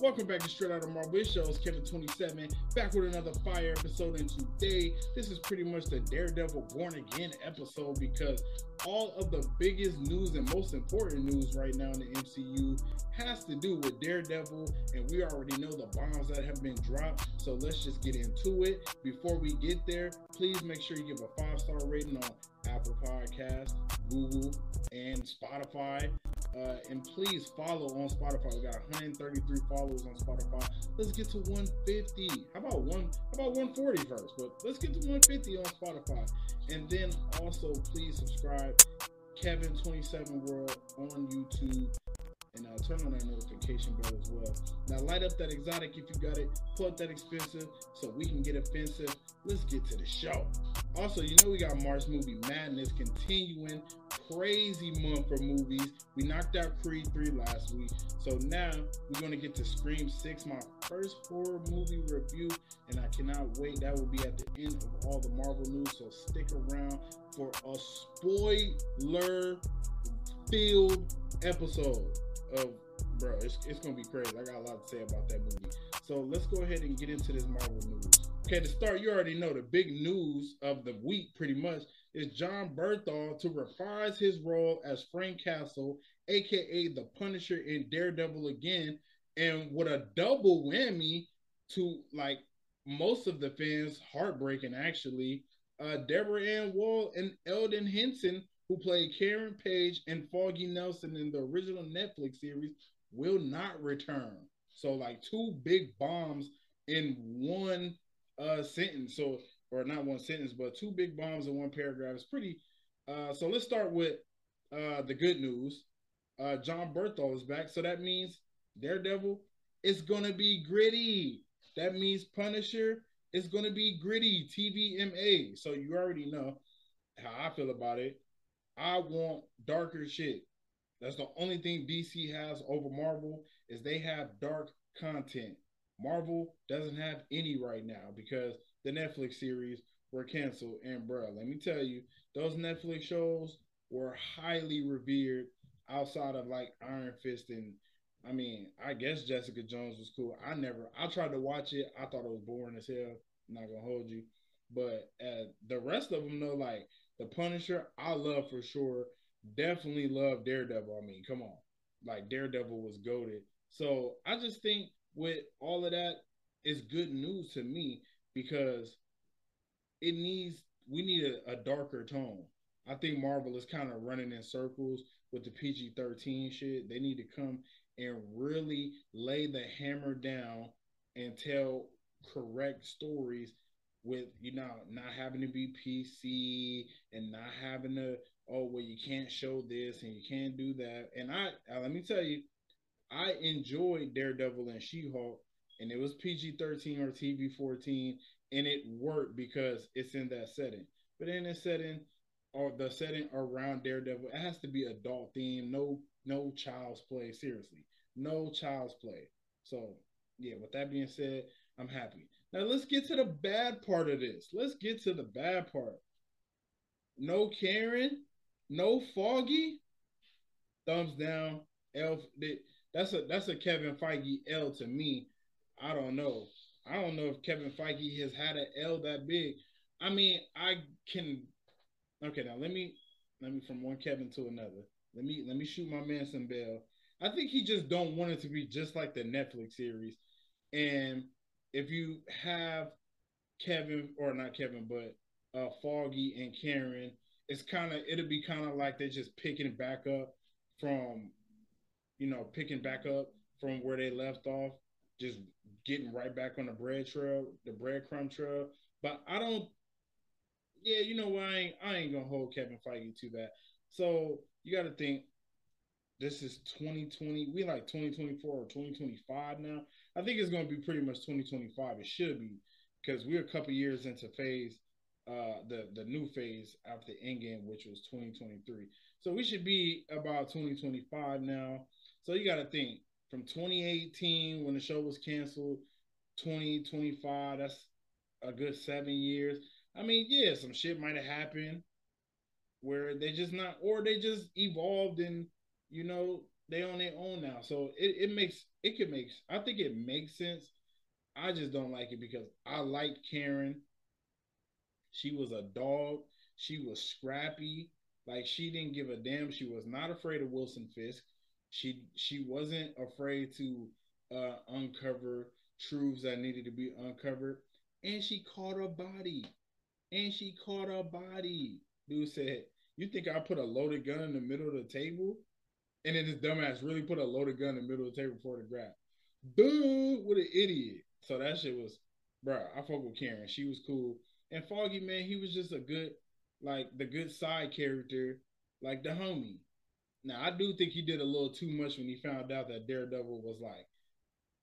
Welcome back to Straight Out of Marvel. It shows Kevin27 back with another fire episode. And today, this is pretty much the Daredevil Born Again episode because all of the biggest news and most important news right now in the MCU has to do with Daredevil. And we already know the bombs that have been dropped. So let's just get into it. Before we get there, please make sure you give a five star rating on Apple Podcasts, Google, and Spotify. Uh, and please follow on Spotify. We got 133 followers on Spotify. Let's get to 150. How about one? How about 140 first? But let's get to 150 on Spotify. And then also please subscribe Kevin27 World on YouTube and uh, turn on that notification bell as well. Now light up that exotic if you got it. Pull up that expensive so we can get offensive. Let's get to the show. Also, you know we got March Movie Madness continuing. Crazy month for movies. We knocked out Creed 3 last week. So now we're going to get to Scream 6, my first horror movie review. And I cannot wait. That will be at the end of all the Marvel news. So stick around for a spoiler filled episode of bro. It's, it's gonna be crazy. I got a lot to say about that movie. So let's go ahead and get into this Marvel news. Okay, to start, you already know the big news of the week pretty much is Jon Bernthal to reprise his role as Frank Castle, aka the Punisher in Daredevil again, and with a double whammy to like most of the fans, heartbreaking actually. Uh, Deborah Ann Woll and Elden Henson, who played Karen Page and Foggy Nelson in the original Netflix series, will not return. So, like two big bombs in one uh sentence. So or not one sentence, but two big bombs in one paragraph. is pretty uh so let's start with uh the good news. Uh Jon Bernthal is back. So that means Daredevil is gonna be gritty. That means Punisher is gonna be gritty TVMA. So you already know how I feel about it. I want darker shit. That's the only thing DC has over Marvel is they have dark content. Marvel doesn't have any right now because the Netflix series were canceled. And bro, let me tell you, those Netflix shows were highly revered outside of like Iron Fist and I mean, I guess Jessica Jones was cool. I never I tried to watch it. I thought it was boring as hell. I'm not gonna hold you. But uh, the rest of them though, like the Punisher, I love for sure. Definitely love Daredevil. I mean, come on. Like Daredevil was goaded. So I just think with all of that is good news to me because it needs we need a, a darker tone. I think Marvel is kind of running in circles with the PG 13 shit. They need to come and really lay the hammer down and tell correct stories with you know not having to be PC and not having to oh well you can't show this and you can't do that. And I, I let me tell you, I enjoyed Daredevil and She-Hulk and it was PG 13 or TV 14, and it worked because it's in that setting. But in this setting, or the setting around Daredevil, it has to be adult theme, no no child's play. Seriously, no child's play. So yeah, with that being said, I'm happy. Now let's get to the bad part of this. Let's get to the bad part. No Karen, no Foggy. Thumbs down. Elf. That's a that's a Kevin Feige L to me I don't know. I don't know if Kevin Feige has had an L that big. I mean, I can. Okay, now let me let me from one Kevin to another. Let me let me shoot my man some bell. I think he just don't want it to be just like the Netflix series. And if you have Kevin or not Kevin, but uh, Foggy and Karen, it's kind of it'll be kind of like they're just picking back up from, you know, picking back up from where they left off, just getting right back on the bread trail, the breadcrumb trail. But I don't. Yeah, you know what? I ain't. I ain't gonna hold Kevin Feige to that. So you got to think. This is 2020. We like 2024 or 2025 now. I think it's gonna be pretty much 2025. It should be because we're a couple years into phase, uh, the the new phase after the Endgame, which was 2023. So we should be about 2025 now. So you got to think from 2018 when the show was canceled, 2025, that's a good seven years. I mean, yeah, some shit might have happened where they just not, or they just evolved and, you know, they on their own now. So it, it makes it could make I think it makes sense. I just don't like it because I like Karen. She was a dog. She was scrappy. Like she didn't give a damn. She was not afraid of Wilson Fisk. She she wasn't afraid to uh, uncover truths that needed to be uncovered. And she caught a body. And she caught a body. Dude said, You think I put a loaded gun in the middle of the table? And then this dumbass really put a loaded gun in the middle of the table for the grab. Dude, what an idiot. So that shit was, bro. I fuck with Karen. She was cool. And Foggy, man, he was just a good, like the good side character, like the homie. Now I do think he did a little too much when he found out that Daredevil was like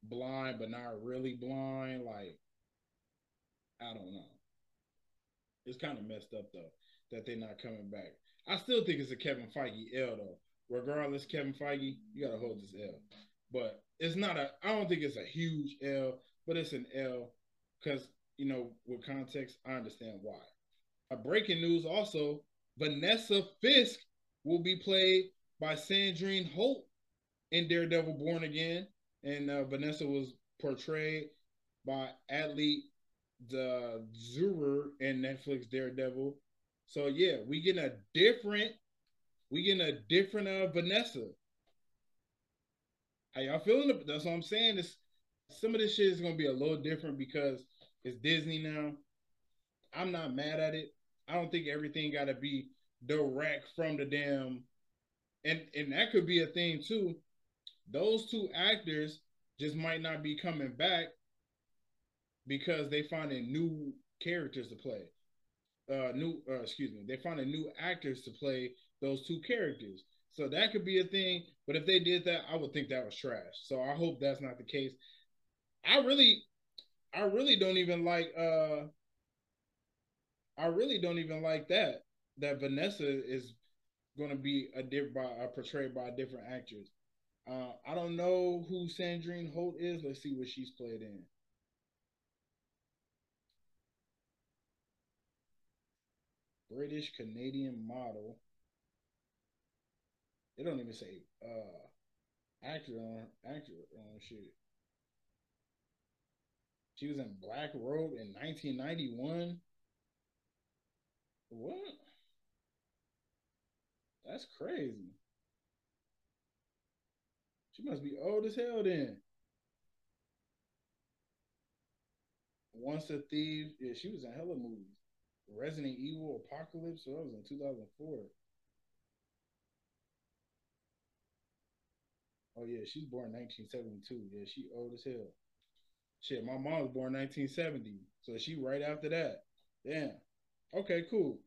blind, but not really blind. Like, I don't know. It's kind of messed up though that they're not coming back. I still think it's a Kevin Feige L though. Regardless, Kevin Feige, you gotta hold this L. But it's not a. I don't think it's a huge L, but it's an L because you know with context, I understand why. A breaking news also: Vanessa Fisk will be played by Sandrine Holt in Daredevil Born Again, and uh, Vanessa was portrayed by Atlee the Zurer in Netflix Daredevil. So yeah, we getting a different, we getting a different uh, Vanessa. How y'all feeling? That's what I'm saying. It's some of this shit is gonna be a little different because it's Disney now. I'm not mad at it. I don't think everything got to be direct from the damn, and and that could be a thing too. Those two actors just might not be coming back because they finding new characters to play. Uh, new, uh, excuse me, they finding new actors to play those two characters. So that could be a thing. But if they did that, I would think that was trash. So I hope that's not the case. I really, I really don't even like. uh I really don't even like that. That Vanessa is going to be a different, uh, portrayed by a different actress. Uh, I don't know who Sandrine Holt is. Let's see what she's played in. British Canadian model. They don't even say uh actor on actor on shit. She was in Black Robe in 1991. What? That's crazy. She must be old as hell then. Once a Thief. Yeah, she was in hella movies. Resident Evil Apocalypse. So that was in 2004. Oh yeah, she's born 1972. Yeah, she old as hell. Shit, my mom was born 1970, so she right after that. Damn. Okay, cool.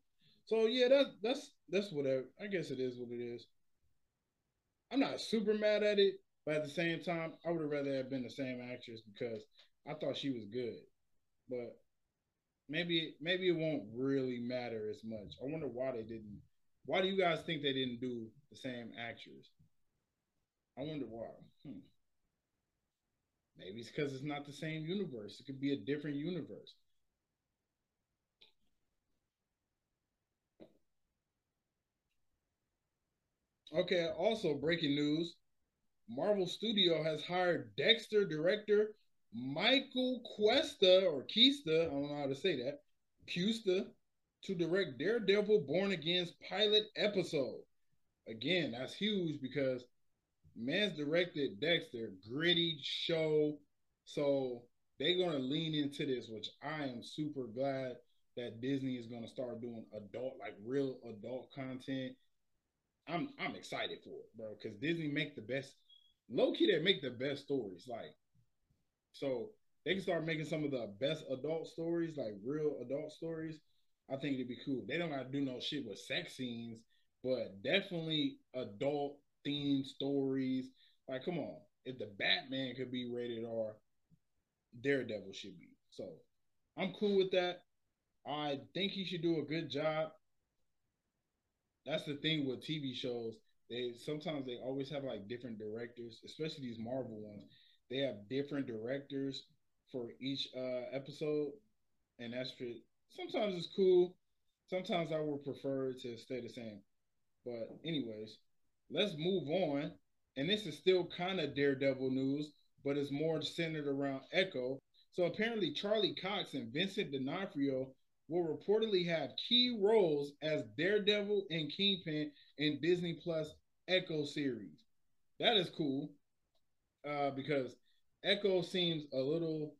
So yeah, that's that's that's whatever. I guess it is what it is. I'm not super mad at it, but at the same time, I would have rather have been the same actress because I thought she was good. But maybe maybe it won't really matter as much. I wonder why they didn't. Why do you guys think they didn't do the same actress? I wonder why. Hmm. Maybe it's because it's not the same universe. It could be a different universe. Okay, also breaking news Marvel Studio has hired Dexter director Michael Cuesta or Kista, I don't know how to say that, Cuesta, to direct Daredevil Born Again's pilot episode. Again, that's huge because man's directed Dexter, gritty show. So they're gonna lean into this, which I am super glad that Disney is gonna start doing adult, like real adult content. I'm I'm excited for it, bro, because Disney make the best low key they make the best stories. Like so they can start making some of the best adult stories, like real adult stories. I think it'd be cool. They don't gotta do no shit with sex scenes, but definitely adult themed stories. Like, come on. If the Batman could be rated R, Daredevil should be. So I'm cool with that. I think he should do a good job. That's the thing with TV shows. They sometimes they always have like different directors, especially these Marvel ones. They have different directors for each uh episode, and that's for sometimes it's cool. Sometimes I would prefer to stay the same. But anyways, let's move on and this is still kind of Daredevil news, but it's more centered around Echo. So apparently, Charlie Cox and Vincent D'Onofrio will reportedly have key roles as Daredevil and Kingpin in Disney Plus Echo series. That is cool uh, because Echo seems a little.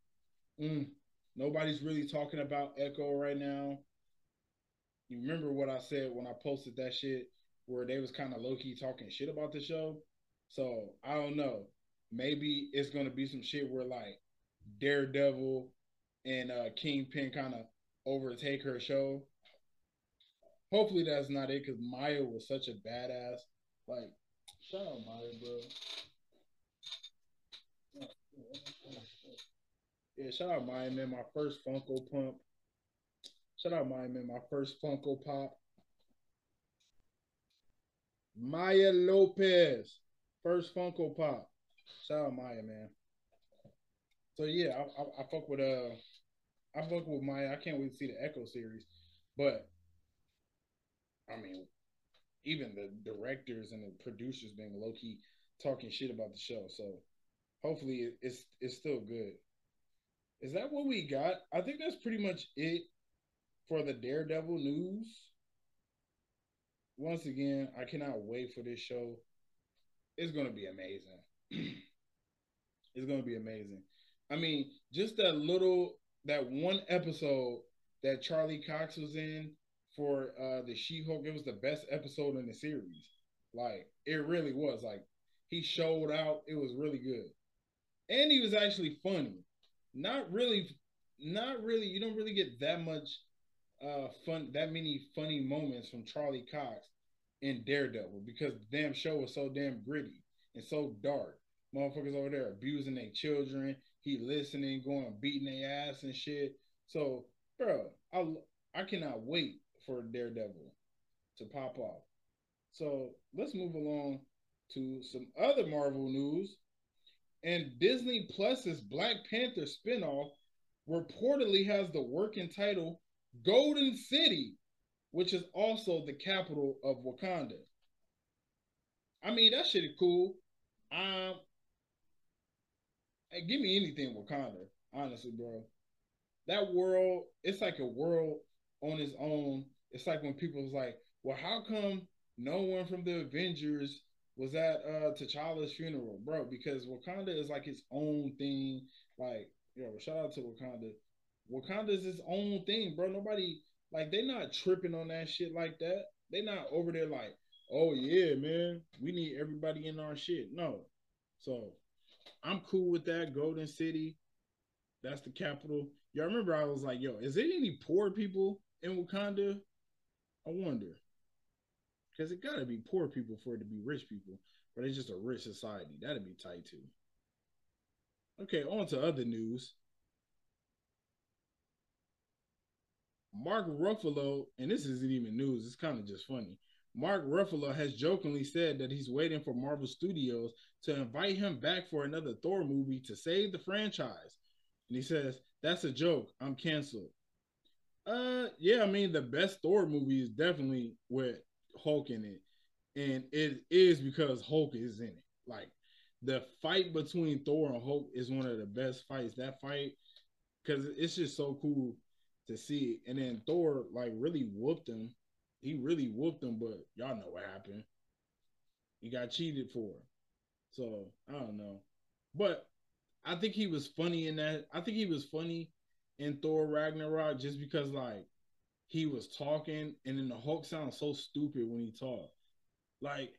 Mm, nobody's really talking about Echo right now. You remember what I said when I posted that shit where they was kind of low key talking shit about the show? So I don't know. Maybe it's gonna be some shit where like Daredevil and uh Kingpin kind of overtake her show. Hopefully that's not it because Maya was such a badass. Like, shout out Maya, bro. Yeah, shout out Maya, man. My first Funko Pump. Shout out Maya, man. My first Funko Pop. Maya Lopez. First Funko Pop. Shout out Maya, man. So yeah, I, I, I fuck with uh I fuck with Maya. I can't wait to see the Echo series. But I mean, even the directors and the producers being low key talking shit about the show. So hopefully it's it's still good. Is that what we got? I think that's pretty much it for the Daredevil news. Once again, I cannot wait for this show. It's gonna be amazing. it's gonna be amazing. I mean, just that little that one episode that Charlie Cox was in for uh the She-Hulk, it was the best episode in the series. Like it really was. Like he showed out. It was really good. And he was actually funny. Not really not really you don't really get that much uh fun that many funny moments from Charlie Cox in Daredevil because the damn show was so damn gritty and so dark. Motherfuckers over there abusing their children, he listening, going beating their ass and shit. So, bro, I I cannot wait for Daredevil to pop off. So let's move along to some other Marvel news. And Disney Plus's Black Panther spinoff reportedly has the working title Golden City, which is also the capital of Wakanda. I mean, that shit is cool. Um, give me anything Wakanda, honestly, bro. That world, it's like a world on its own. It's like when people was like, well, how come no one from the Avengers was at uh T'Challa's funeral, bro? Because Wakanda is like its own thing. Like, yo, shout out to Wakanda. Wakanda is its own thing, bro. Nobody like they not tripping on that shit like that. They not over there like, oh yeah, man, we need everybody in our shit. No. So I'm cool with that. Golden City, that's the capital. Y'all remember I was like, yo, is there any poor people in Wakanda? I wonder. Because it gotta be poor people for it to be rich people. But it's just a rich society. That'd be tight too. Okay, on to other news. Mark Ruffalo, and this isn't even news, it's kind of just funny. Mark Ruffalo has jokingly said that he's waiting for Marvel Studios to invite him back for another Thor movie to save the franchise. And he says, That's a joke. I'm canceled. Uh yeah, I mean the best Thor movie is definitely with Hulk in it. And it is because Hulk is in it. Like the fight between Thor and Hulk is one of the best fights. That fight, because it's just so cool to see it. And then Thor like really whooped him he really whooped him, but y'all know what happened. He got cheated for. So I don't know. But I think he was funny in that. I think he was funny in Thor Ragnarok just because like he was talking and then the Hulk sounds so stupid when he talked. Like,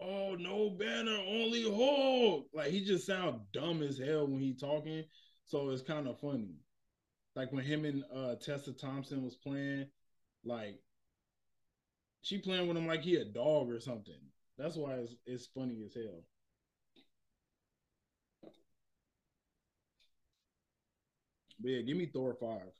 oh no banner, only Hulk. Like he just sounds dumb as hell when he talking. So it's kind of funny. Like when him and uh Tessa Thompson was playing, like she playing with him like he a dog or something. That's why it's, it's funny as hell. But yeah, give me Thor five,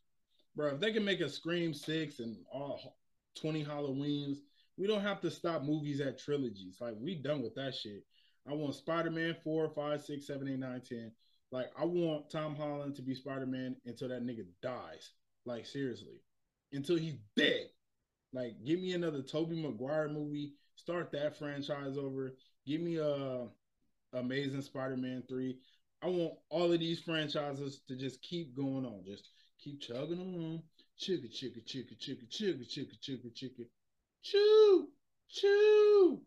bro. If they can make a Scream six and all twenty Halloweens, we don't have to stop movies at trilogies. Like we done with that shit. I want Spider Man four, five, six, seven, eight, nine, ten. Like I want Tom Holland to be Spider Man until that nigga dies. Like seriously, until he's dead. Like give me another Tobey Maguire movie. Start that franchise over. Give me a Amazing Spider Man three. I want all of these franchises to just keep going on. Just keep chugging along. Chicka chicka chicka chicka chicka chicka chicka chicka. Choo choo.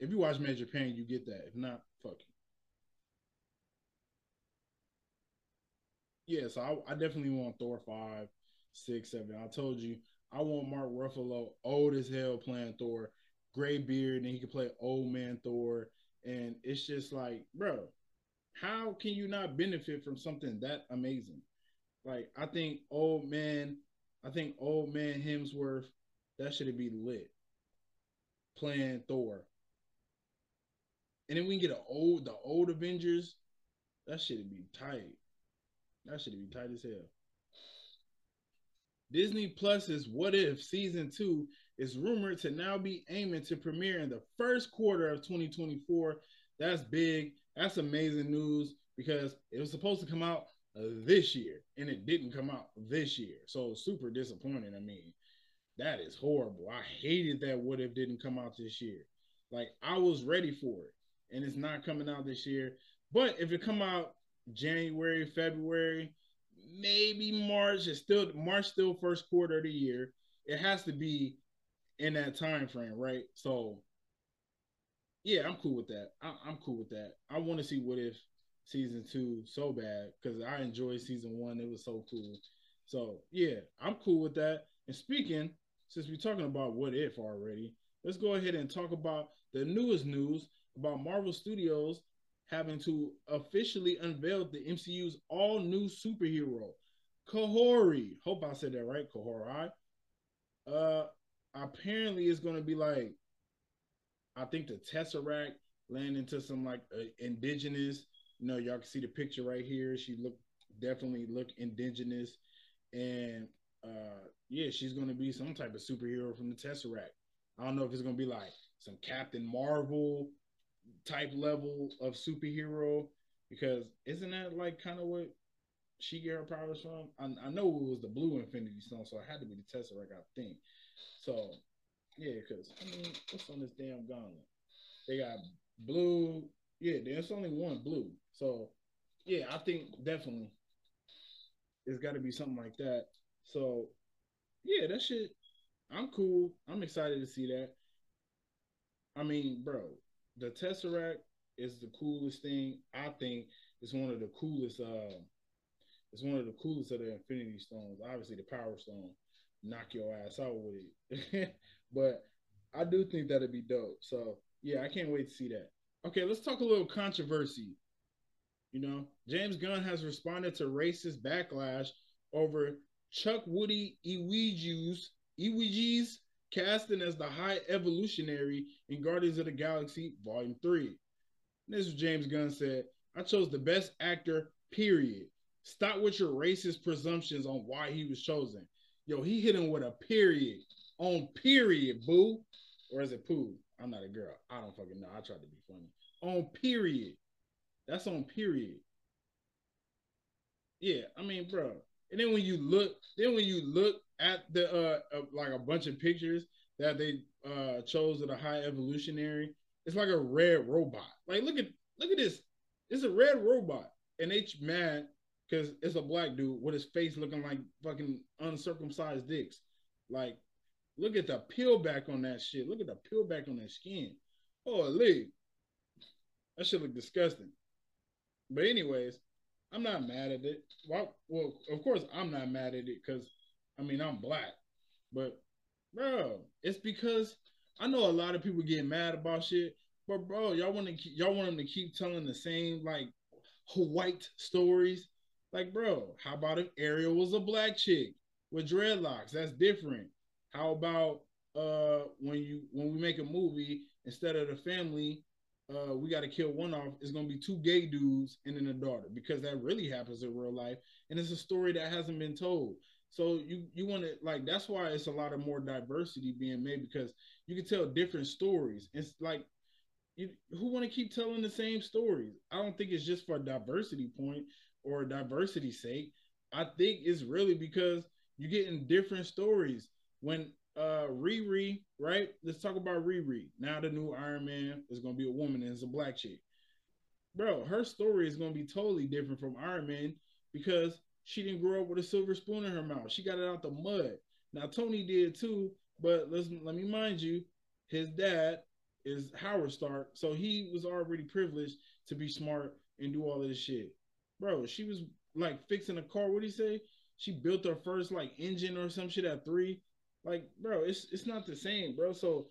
If you watch Major Payne, you get that. If not, Yeah, so I, I definitely want Thor five, six, seven. I told you I want Mark Ruffalo old as hell playing Thor, gray beard, and he can play old man Thor. And it's just like, bro, how can you not benefit from something that amazing? Like, I think old man, I think old man Hemsworth, that should be lit. Playing Thor. And then we can get an old the old Avengers. That should be tight. That should be tight as hell. Disney Plus's What If season two is rumored to now be aiming to premiere in the first quarter of 2024. That's big. That's amazing news because it was supposed to come out uh, this year and it didn't come out this year. So super disappointing. I mean, that is horrible. I hated that What If didn't come out this year. Like I was ready for it and it's not coming out this year. But if it come out January, February, maybe March. It's still March, still first quarter of the year. It has to be in that time frame, right? So, yeah, I'm cool with that. I, am cool with that. I want to see what if season two so bad because I enjoyed season one. It was so cool. So yeah, I'm cool with that. And speaking, since we're talking about what if already, let's go ahead and talk about the newest news about Marvel Studios having to officially unveil the MCU's all new superhero, Kahori. Hope I said that right, Kahori. Uh, apparently it's gonna be like, I think the Tesseract land into some like uh, indigenous. You know, y'all can see the picture right here. She look definitely look indigenous, and uh, yeah, she's gonna be some type of superhero from the Tesseract. I don't know if it's gonna be like some Captain Marvel type level of superhero because isn't that like kind of what she get her powers from? I, I, know it was the blue Infinity Stone, so it had to be the Tesseract, I think. So yeah, because I mean, what's on this damn gauntlet? They got blue. Yeah, there's only one blue. So yeah, I think definitely it's got to be something like that. So yeah, that shit. I'm cool. I'm excited to see that. I mean, bro, the Tesseract is the coolest thing. I think it's one of the coolest. Uh, it's one of the coolest of the Infinity Stones. Obviously, the Power Stone, knock your ass out with it. but I do think that'd be dope. So yeah, I can't wait to see that. Okay, let's talk a little controversy. You know, James Gunn has responded to racist backlash over Chukwudi Iweju's Iweji's casting as the High Evolutionary in Guardians of the Galaxy Volume 3. This is James Gunn said, I chose the best actor, period. Stop with your racist presumptions on why he was chosen. Yo, he hit him with a period on period, boo. Or is it poo? I'm not a girl. I don't fucking know. I tried to be funny. On period. That's on period. Yeah, I mean, bro. And then when you look, then when you look at the uh, like a bunch of pictures that they uh chose of the high evolutionary, it's like a red robot. Like look at look at this. It's a red robot, and they mad because it's a black dude with his face looking like fucking uncircumcised dicks. Like, look at the peel back on that shit. Look at the peel back on that skin. Holy, that shit look disgusting. But anyways, I'm not mad at it. Well, well, of course I'm not mad at it because I mean I'm black, but bro, it's because I know a lot of people get mad about shit, but bro, y'all want to y'all want them to keep telling the same like white stories. Like, bro, how about if Ariel was a black chick with dreadlocks? That's different. How about uh when you when we make a movie instead of the family uh, we got to kill one off It's going to be two gay dudes and then a daughter because that really happens in real life and it's a story that hasn't been told so you you want to like that's why it's a lot of more diversity being made because you can tell different stories it's like you, who want to keep telling the same stories i don't think it's just for diversity point or diversity sake i think it's really because you're getting different stories when uh Riri, right? Let's talk about Riri. Now the new Iron Man is gonna be a woman and it's a black chick. Bro, her story is gonna be totally different from Iron Man because she didn't grow up with a silver spoon in her mouth. She got it out the mud. Now Tony did too, but listen, let me mind you, his dad is Howard Stark, so he was already privileged to be smart and do all of this shit. Bro, she was like fixing a car. What do you say? She built her first like engine or some shit at three. Like, bro, it's it's not the same, bro. So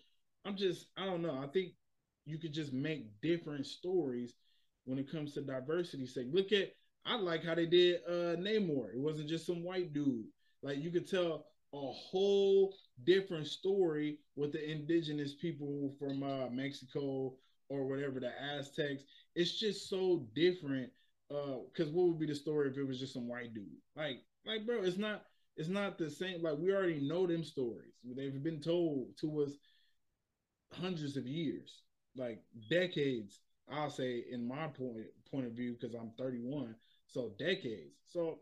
I'm just I don't know. I think you could just make different stories when it comes to diversity. Say, look at I like how they did uh Namor. It wasn't just some white dude. Like you could tell a whole different story with the indigenous people from uh Mexico or whatever, the Aztecs. It's just so different. Uh, because what would be the story if it was just some white dude? Like, like, bro, it's not it's not the same. Like we already know them stories. They've been told to us hundreds of years, like decades. I'll say in my point point of view because I'm 31, so decades. So,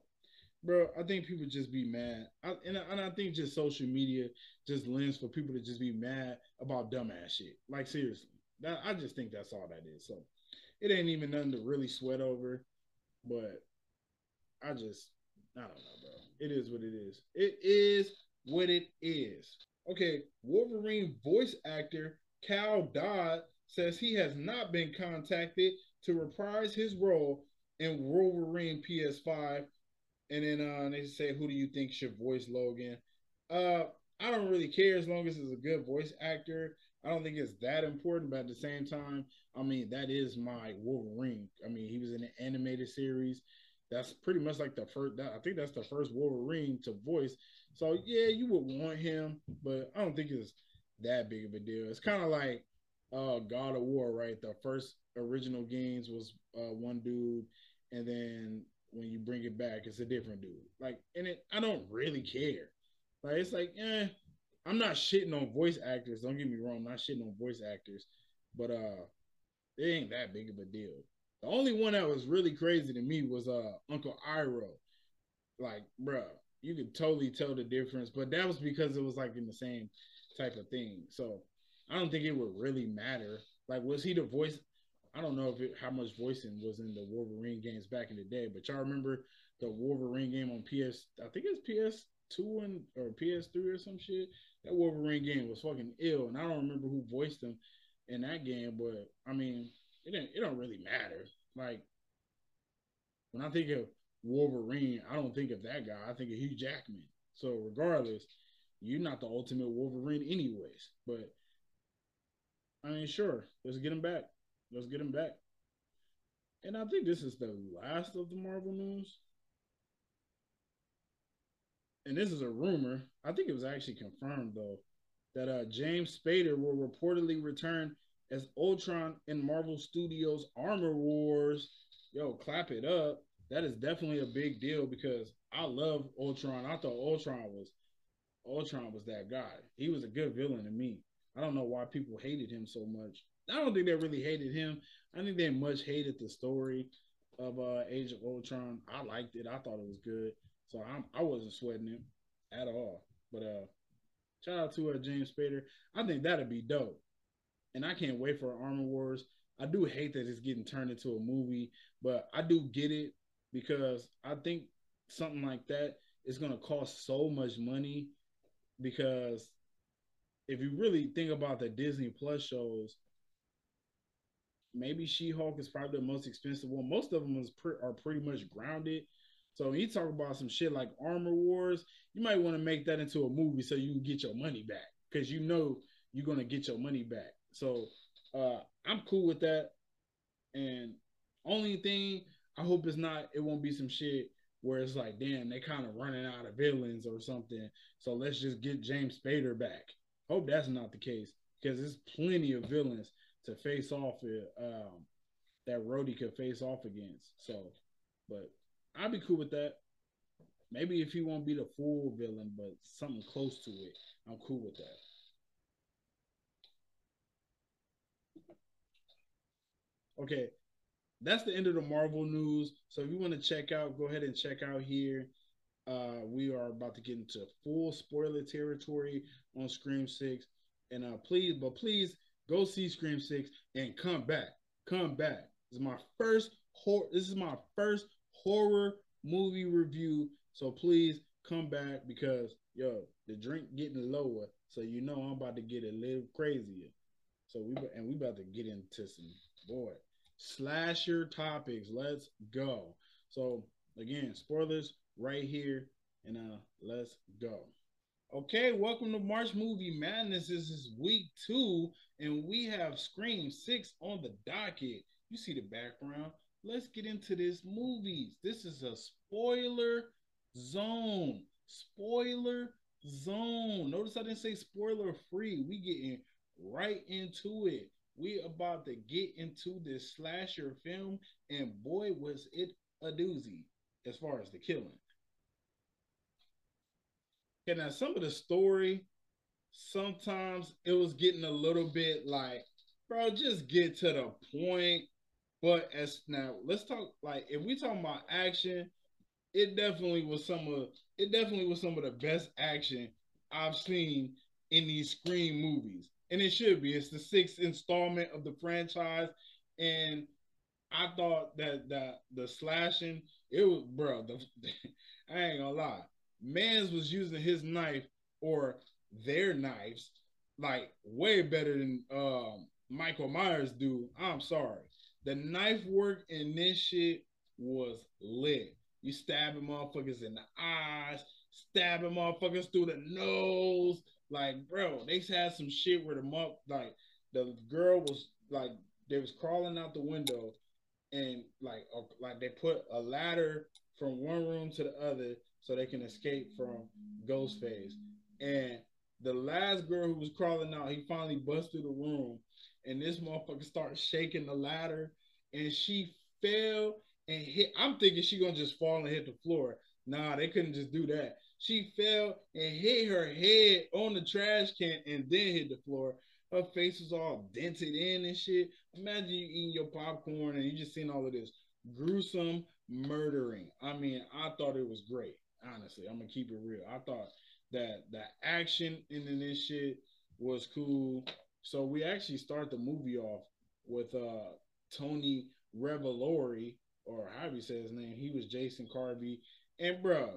bro, I think people just be mad, I, and I, and I think just social media just lends for people to just be mad about dumbass shit. Like seriously, that I just think that's all that is. So, it ain't even nothing to really sweat over, but I just I don't know, bro. It is what it is. It is what it is. Okay, Wolverine voice actor Cal Dodd says he has not been contacted to reprise his role in Wolverine PS5. And then uh, they say, "Who do you think should voice Logan?" Uh, I don't really care as long as it's a good voice actor. I don't think it's that important, but at the same time, I mean, that is my Wolverine. I mean, he was in an animated series that's pretty much like the first. That, I think that's the first Wolverine to voice. So yeah, you would want him, but I don't think it's that big of a deal. It's kind of like uh, God of War, right? The first original games was uh, one dude, and then when you bring it back, it's a different dude. Like, and it, I don't really care. Like, it's like, eh, I'm not shitting on voice actors. Don't get me wrong, I'm not shitting on voice actors, but uh, it ain't that big of a deal. The only one that was really crazy to me was uh Uncle Iroh. Like, bruh, you could totally tell the difference, but that was because it was like in the same type of thing. So I don't think it would really matter. Like, was he the voice? I don't know if it, how much voicing was in the Wolverine games back in the day, but y'all remember the Wolverine game on PS? I think it's PS two and or PS3 or some shit. That Wolverine game was fucking ill, and I don't remember who voiced him in that game, but I mean, it didn't it don't really matter. Like when I think of Wolverine, I don't think of that guy. I think of Hugh Jackman. So regardless, you're not the ultimate Wolverine anyways. But I mean, sure, let's get him back. Let's get him back. And I think this is the last of the Marvel news. And this is a rumor. I think it was actually confirmed though that uh, James Spader will reportedly return as Ultron in Marvel Studios Armor Wars. Yo, clap it up. That is definitely a big deal because I love Ultron. I thought Ultron was Ultron was that guy. He was a good villain to me. I don't know why people hated him so much. I don't think they really hated him. I think they much hated the story of uh, Age of Ultron. I liked it. I thought it was good. So I'm, I wasn't sweating him at all. But uh, shout out to uh, James Spader. I think that'd be dope and I can't wait for Armor Wars. I do hate that it's getting turned into a movie, but I do get it because I think something like that is going to cost so much money because if you really think about the Disney Plus shows, maybe She-Hulk is probably the most expensive one. Most of them pre- are pretty much grounded. So when you talk about some shit like Armor Wars, you might want to make that into a movie so you can get your money back because you know you're gonna get your money back. So uh, I'm cool with that. And only thing I hope it's not, it won't be some shit where it's like, damn, they kind of running out of villains or something. So let's just get James Spader back. Hope that's not the case because there's plenty of villains to face off um, that Rhodey could face off against. So, but I'd be cool with that. Maybe if he won't be the full villain, but something close to it, I'm cool with that. Okay, that's the end of the Marvel news. So if you want to check out, go ahead and check out here. Uh, we are about to get into full spoiler territory on Scream Six, and uh, please, but please go see Scream Six and come back. Come back. This is my first horror. This is my first horror movie review. So please come back because yo, the drink getting lower, so you know I'm about to get a little crazier. So we and we about to get into some boy slasher topics. Let's go. So again, spoilers right here, and uh, let's go. Okay, welcome to March Movie Madness. This is week two, and we have Scream Six on the docket. You see the background. Let's get into this movies. This is a spoiler zone. Spoiler zone. Notice I didn't say spoiler free. We getting right into it. We about to get into this slasher film, and boy, was it a doozy as far as the killing. Okay, now some of the story, sometimes it was getting a little bit like, bro, just get to the point. But as now, let's talk like if we talking about action, it definitely was some of it definitely was some of the best action I've seen in these Scream movies. And it should be. It's the sixth installment of the franchise. And I thought that that the slashing, it was bro, the, I ain't gonna lie. Mans was using his knife or their knives like way better than um, Michael Myers do. I'm sorry. The knife work in this shit was lit. You stabbing motherfuckers in the eyes, stabbing motherfuckers through the nose. Like, bro, they had some shit where the month like the girl was like they was crawling out the window and like uh, like they put a ladder from one room to the other so they can escape from Ghostface. And the last girl who was crawling out, he finally busted the room, and this motherfucker started shaking the ladder, and she fell and hit. I'm thinking she gonna just fall and hit the floor. Nah, they couldn't just do that. She fell and hit her head on the trash can and then hit the floor. Her face was all dented in and shit. Imagine you eating your popcorn and you just seen all of this gruesome murdering. I mean, I thought it was great. Honestly, I'm gonna keep it real. I thought that the action in this shit was cool. So we actually start the movie off with uh Tony Revolori, or however you say his name. He was Jason Carvey. And bruh,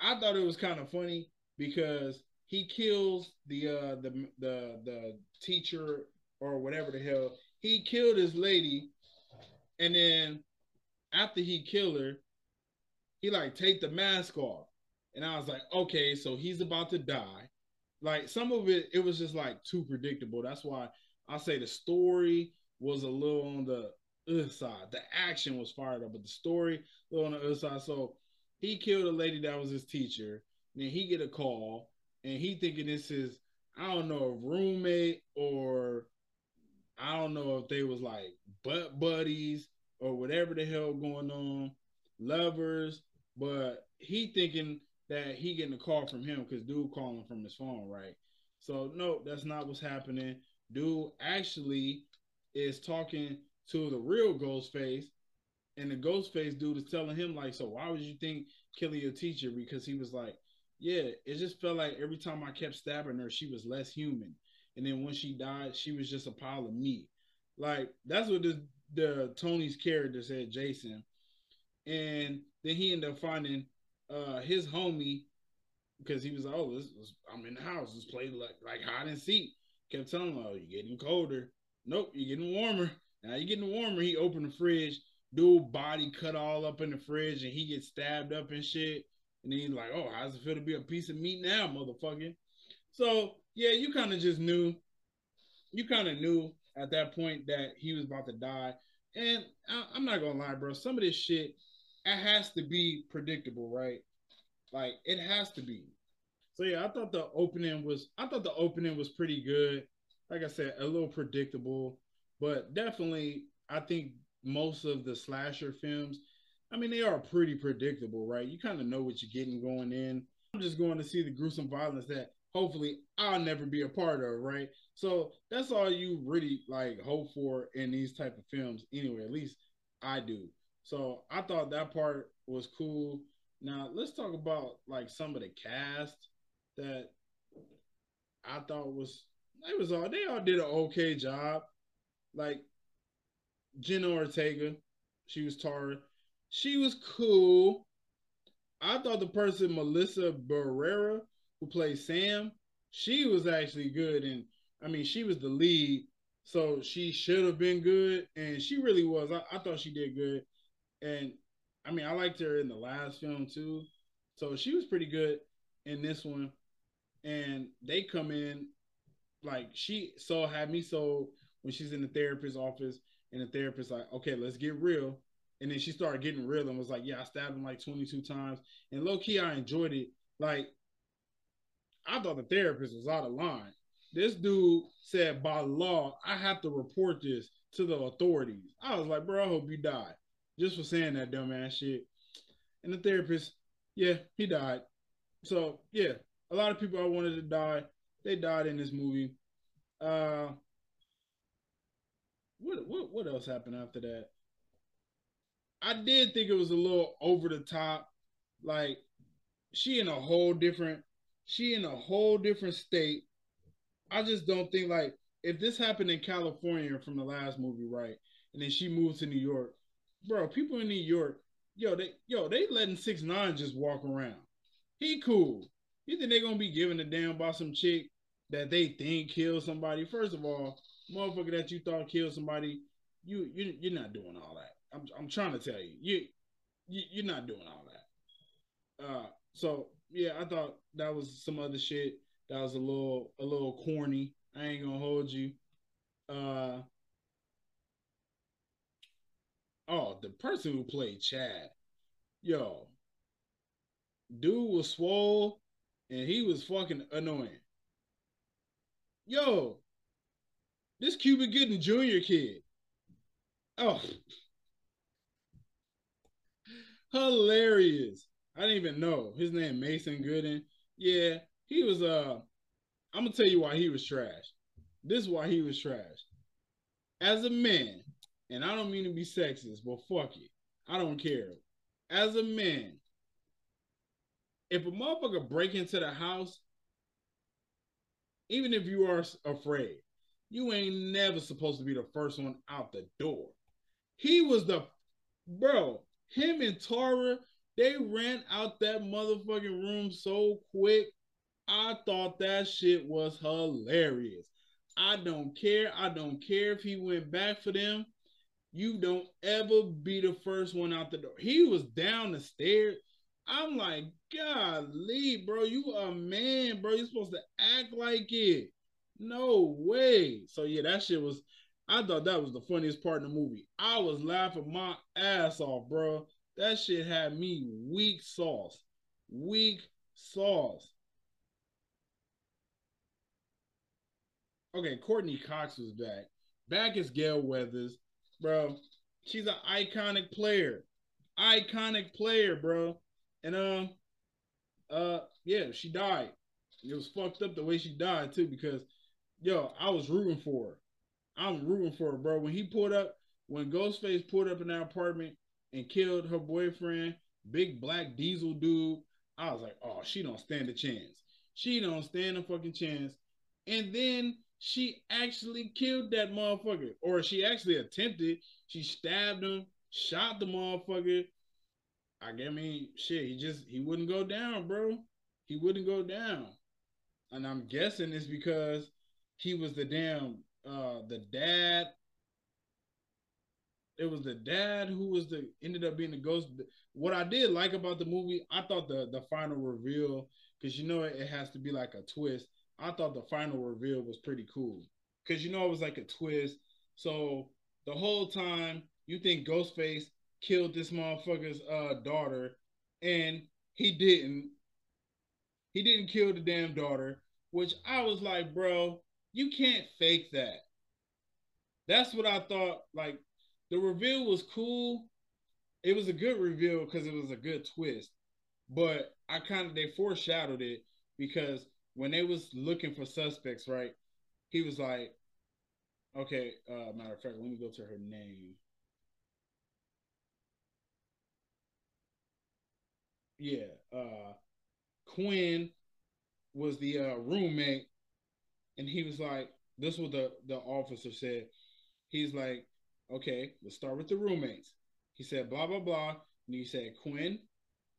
I thought it was kind of funny because he kills the uh the the the teacher or whatever the hell. He killed his lady, and then after he killed her, he like take the mask off. And I was like, okay, so he's about to die. Like some of it, it was just like too predictable. That's why I say the story was a little on the other side. The action was fired up, but the story a little on the other side. So he killed a lady that was his teacher. Then he get a call, and he thinking this is I don't know a roommate or I don't know if they was like butt buddies or whatever the hell going on, lovers. But he thinking that he getting a call from him because dude calling from his phone, right? So no, that's not what's happening. Dude actually is talking to the real Ghostface, and the Ghostface dude is telling him like, so why would you think killing your teacher? Because he was like, yeah, it just felt like every time I kept stabbing her, she was less human, and then when she died, she was just a pile of meat. Like that's what the the Tony's character said, Jason, and then he ended up finding uh his homie because he was like, oh, this, this, I'm in the house. Let's play like like hide and seek. Kept telling him, oh, you're getting colder. Nope, you're getting warmer. Now you're getting warmer. He opened the fridge. Dude, body cut all up in the fridge, and he gets stabbed up and shit. And then he's like, oh, how's it feel to be a piece of meat now, motherfucker? So yeah, you kind of just knew. You kind of knew at that point that he was about to die. And I, I'm not gonna lie, bro. Some of this shit it has to be predictable, right? Like it has to be. So yeah, I thought the opening was I thought the opening was pretty good. Like I said, a little predictable, but definitely I think most of the slasher films, I mean, they are pretty predictable, right? You kind of know what you're getting going in. I'm just going to see the gruesome violence that hopefully I'll never be a part of, right? So that's all you really like hope for in these type of films anyway, at least I do. So I thought that part was cool. Now let's talk about like some of the cast that I thought was they was all they all did an okay job. Like Jenna Ortega, she was Tara. She was cool. I thought the person Melissa Barrera, who plays Sam, she was actually good, and I mean she was the lead, so she should have been good, and she really was. I, I thought she did good, and I mean I liked her in the last film too, so she was pretty good in this one, and they come in like she so had me so when she's in the therapist's office and the therapist like, okay, let's get real. And then she started getting real and was like, yeah, I stabbed him like 22 times. And low key, I enjoyed it. Like, I thought the therapist was out of line. This dude said, by law, I have to report this to the authorities. I was like, bro, I hope you die. Just for saying that dumbass shit. And the therapist, yeah, he died. So, yeah, a lot of people I wanted to die, they died in this movie. Uh, what what what else happened after that? I did think it was a little over the top. Like she in a whole different she in a whole different state. I just don't think like if this happened in California from the last movie, right? And then she moves to New York, bro. People in New York, yo, they yo, they letting six nine just walk around. He cool. You think they gonna be giving a damn about some chick that they think killed somebody? First of all, motherfucker that you thought killed somebody, you you you're not doing all that. I'm I'm trying to tell you, you, you you're not doing all that. Uh, so yeah, I thought that was some other shit that was a little a little corny. I ain't gonna hold you. Uh, oh, the person who played Chad, yo, dude was swole, and he was fucking annoying. Yo, this Cuba Gooding Jr. kid. Oh. Hilarious. I didn't even know. His name Mason Gooding. Yeah, he was uh I'm gonna tell you why he was trash. This is why he was trash. As a man, and I don't mean to be sexist, but fuck it. I don't care. As a man, if a motherfucker break into the house, even if you are afraid, you ain't never supposed to be the first one out the door. He was the bro. Him and Tara, they ran out that motherfucking room so quick. I thought that shit was hilarious. I don't care. I don't care if he went back for them. You don't ever be the first one out the door. He was down the stairs. I'm like, golly, bro, you a man, bro. You're supposed to act like it. No way. So yeah, that shit was. I thought that was the funniest part in the movie. I was laughing my ass off, bro. That shit had me weak sauce. Weak sauce. Okay, Courteney Cox was back. Back as Gale Weathers, bro. She's an iconic player. Iconic player, bro. And um, uh, yeah, she died. It was fucked up the way she died too, because yo, I was rooting for her. I'm rooting for her, bro. When he pulled up, when Ghostface pulled up in that apartment and killed her boyfriend, big black diesel dude, I was like, oh, she don't stand a chance. She don't stand a fucking chance. And then she actually killed that motherfucker, or she actually attempted. She stabbed him, shot the motherfucker. I mean, shit, he just he wouldn't go down, bro. He wouldn't go down, and I'm guessing it's because he was the damn uh the dad. It was the dad who was the ended up being the ghost. What I did like about the movie, I thought the the final reveal, because you know it, it has to be like a twist. I thought the final reveal was pretty cool. Cause you know it was like a twist. So the whole time you think Ghostface killed this motherfucker's uh daughter, and he didn't. He didn't kill the damn daughter, which I was like, bro, you can't fake that. That's what I thought. Like the reveal was cool. It was a good reveal because it was a good twist. But I kind of they foreshadowed it because when they was looking for suspects, right? He was like, okay, uh, matter of fact, let me go to her name. yeah, uh, Quinn was the uh, roommate, and he was like, "This was the the officer said." He's like, "Okay, let's start with the roommates." He said, "Blah blah blah," and he said, "Quinn."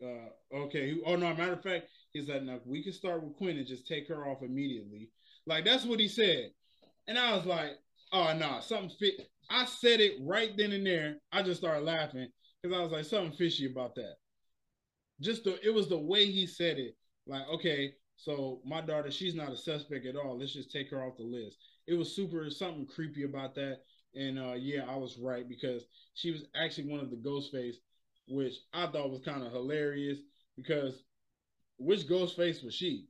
Uh, okay. Oh no, matter of fact, he said, "Now we can start with Quinn and just take her off immediately." Like that's what he said, and I was like, "Oh no, nah, something fit." I said it right then and there. I just started laughing because I was like, something fishy about that. Just the it was the way he said it. Like, okay, so my daughter, she's not a suspect at all. Let's just take her off the list. It was super something creepy about that. And uh yeah, I was right because she was actually one of the Ghostface, which I thought was kind of hilarious because which Ghostface was she?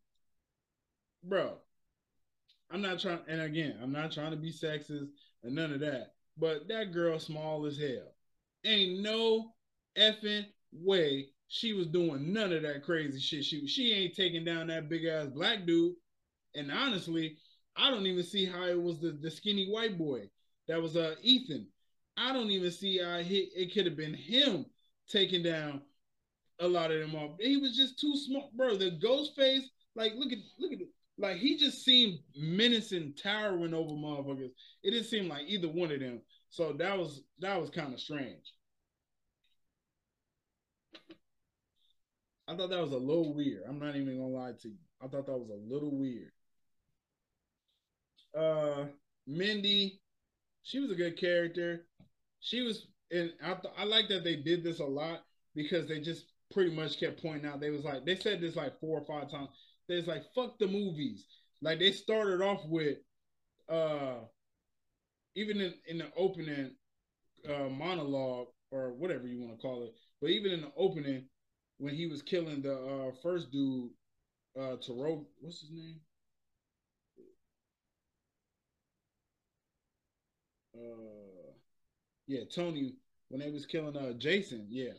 Bro, I'm not trying, and again, I'm not trying to be sexist and none of that. But that girl small as hell. Ain't no effing way she was doing none of that crazy shit. She she ain't taking down that big ass black dude. And honestly, I don't even see how it was the, the skinny white boy that was uh Ethan. I don't even see how he, it could have been him taking down a lot of them off. He was just too smart, bro. The ghost face, like look at look at it. Like he just seemed menacing, towering over motherfuckers. It didn't seem like either one of them. So that was that was kind of strange. I thought that was a little weird. I'm not even gonna lie to you. I thought that was a little weird. Uh, Mindy, she was a good character. She was, and I th- I like that they did this a lot because they just pretty much kept pointing out. They was like they said this like four or five times. There's like fuck the movies. Like they started off with, uh, even in, in the opening uh, monologue or whatever you want to call it, but even in the opening when he was killing the uh, first dude, uh, Taro, what's his name? Uh, yeah, Tony. When they was killing uh Jason, yeah,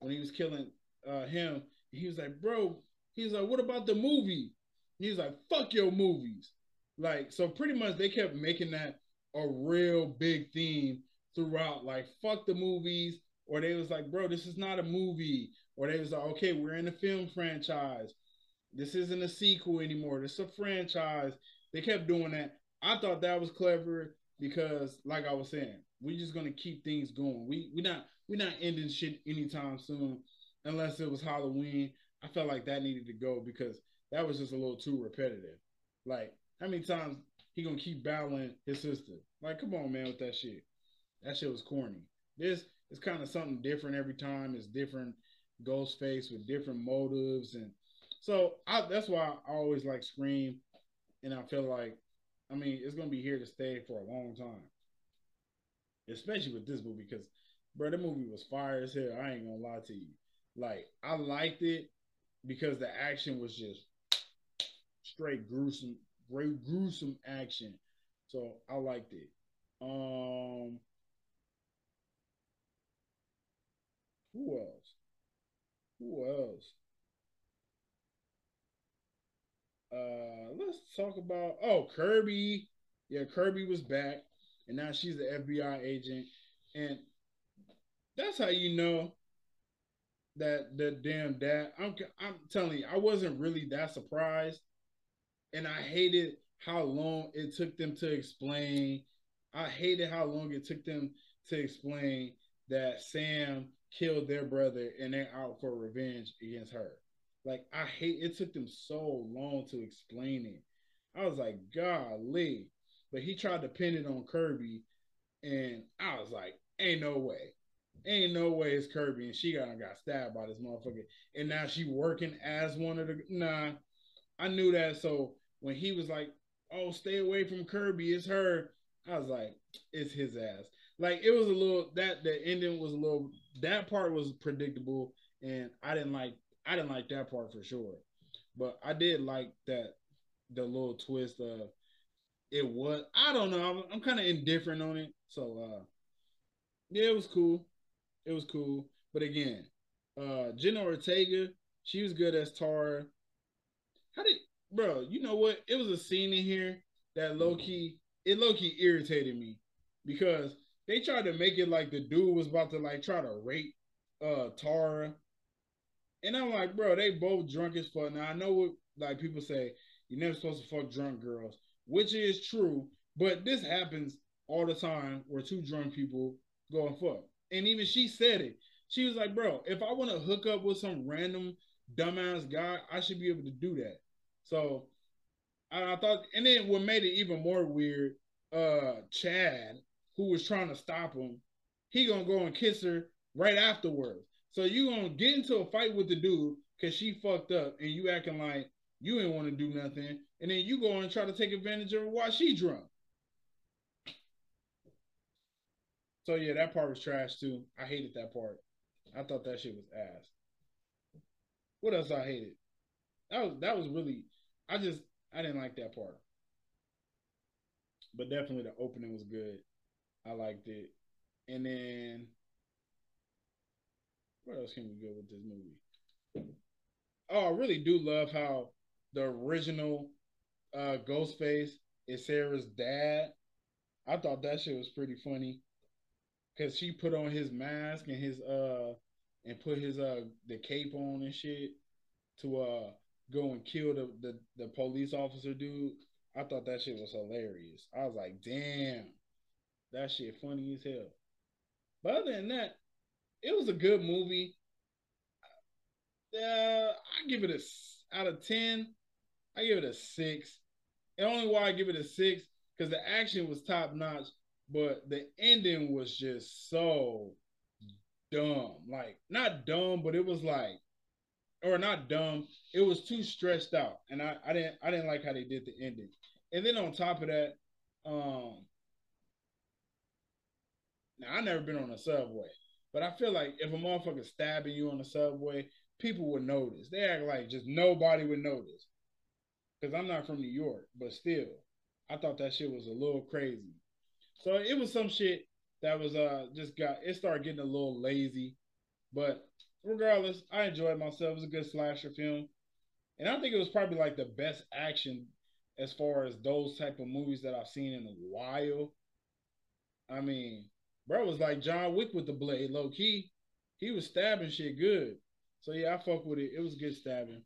when he was killing uh him, he was like, bro, he was like, what about the movie? He was like, fuck your movies. Like, so pretty much they kept making that a real big theme throughout. Like, fuck the movies. Or they was like, bro, this is not a movie. Or they was like, okay, we're in a film franchise. This isn't a sequel anymore. This is a franchise. They kept doing that. I thought that was clever because, like I was saying, we're just gonna keep things going. We we not we're not ending shit anytime soon, unless it was Halloween. I felt like that needed to go because that was just a little too repetitive. Like, how many times he gonna keep battling his sister? Like, come on, man, with that shit. That shit was corny. This is kind of something different every time. It's different Ghostface with different motives, and so I, that's why I always like Scream, and I feel like, I mean, it's gonna be here to stay for a long time, especially with this movie because, bro, the movie was fire as hell. I ain't gonna lie to you. Like, I liked it because the action was just straight gruesome, great gruesome action. So I liked it. Um, who else? Who else? Uh, let's talk about oh Kirby. Yeah, Kirby was back, and now she's the FBI agent, and that's how you know that the damn dad. I'm I'm telling you, I wasn't really that surprised, and I hated how long it took them to explain. I hated how long it took them to explain that Sam killed their brother and they're out for revenge against her. Like I hate it took them so long to explain it. I was like, golly. But he tried to pin it on Kirby, and I was like, ain't no way. Ain't no way it's Kirby. And she got got stabbed by this motherfucker. And now she working as one of the nah. I knew that. So when he was like, Oh, stay away from Kirby, it's her. I was like, it's his ass. Like it was a little that the ending was a little that part was predictable and I didn't like I didn't like that part for sure. But I did like that the little twist of it was I don't know, I'm, I'm kind of indifferent on it. So uh yeah, it was cool. It was cool. But again, uh Jenna Ortega, she was good as Tara. How did bro, you know what? It was a scene in here that low key, it low key irritated me because they tried to make it like the dude was about to like try to rape uh Tara. And I'm like, bro, they both drunk as fuck. Now I know what like people say, you're never supposed to fuck drunk girls, which is true, but this happens all the time where two drunk people go and fuck. And even she said it. She was like, bro, if I want to hook up with some random dumbass guy, I should be able to do that. So I, I thought, and then what made it even more weird, uh, Chad, who was trying to stop him, he gonna go and kiss her right afterwards. So you gonna get into a fight with the dude because she fucked up, and you acting like you ain't want to do nothing, and then you go and try to take advantage of her while she drunk. So yeah, that part was trash too. I hated that part. I thought that shit was ass. What else I hated? That was that was really I just I didn't like that part. But definitely the opening was good. I liked it. And then where else can we go with this movie? Oh, I really do love how the original uh Ghostface is Sarah's dad. I thought that shit was pretty funny. Cause she put on his mask and his uh and put his uh the cape on and shit to uh go and kill the, the, the police officer dude. I thought that shit was hilarious. I was like, damn, that shit funny as hell. But other than that, it was a good movie. Uh, I give it a out of ten. I give it a six. And only why I give it a six because the action was top notch, but the ending was just so dumb. Like not dumb, but it was like or not dumb. It was too stressed out, and I, I didn't I didn't like how they did the ending. And then on top of that, um, now I never been on a subway, but I feel like if a motherfucker stabbing you on the subway, people would notice. They act like just nobody would notice. Cause I'm not from New York, but still, I thought that shit was a little crazy. So it was some shit that was uh just got it started getting a little lazy, but regardless, I enjoyed myself. It was a good slasher film, and I think it was probably like the best action as far as those type of movies that I've seen in a while. I mean, bro was like John Wick with the blade, low key. He was stabbing shit good. So yeah, I fuck with it. It was good stabbing.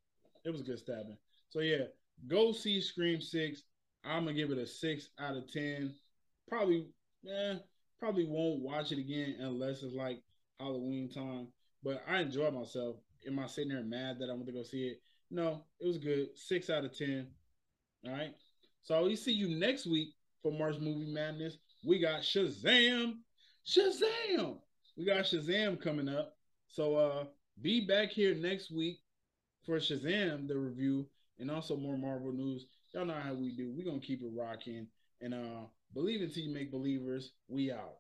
It was good stabbing. So yeah, go see Scream Six. I'm gonna give it a six out of ten. Probably, eh, probably won't watch it again unless it's like Halloween time. But I enjoyed myself. Am I sitting there mad that I went to go see it? No, it was good. Six out of ten. All right. So we see you next week for March Movie Madness. We got Shazam. Shazam. We got Shazam coming up. So uh be back here next week for Shazam, the review, and also more Marvel news. Y'all know how we do. We're gonna keep it rocking. And uh believe until you make believers. We out.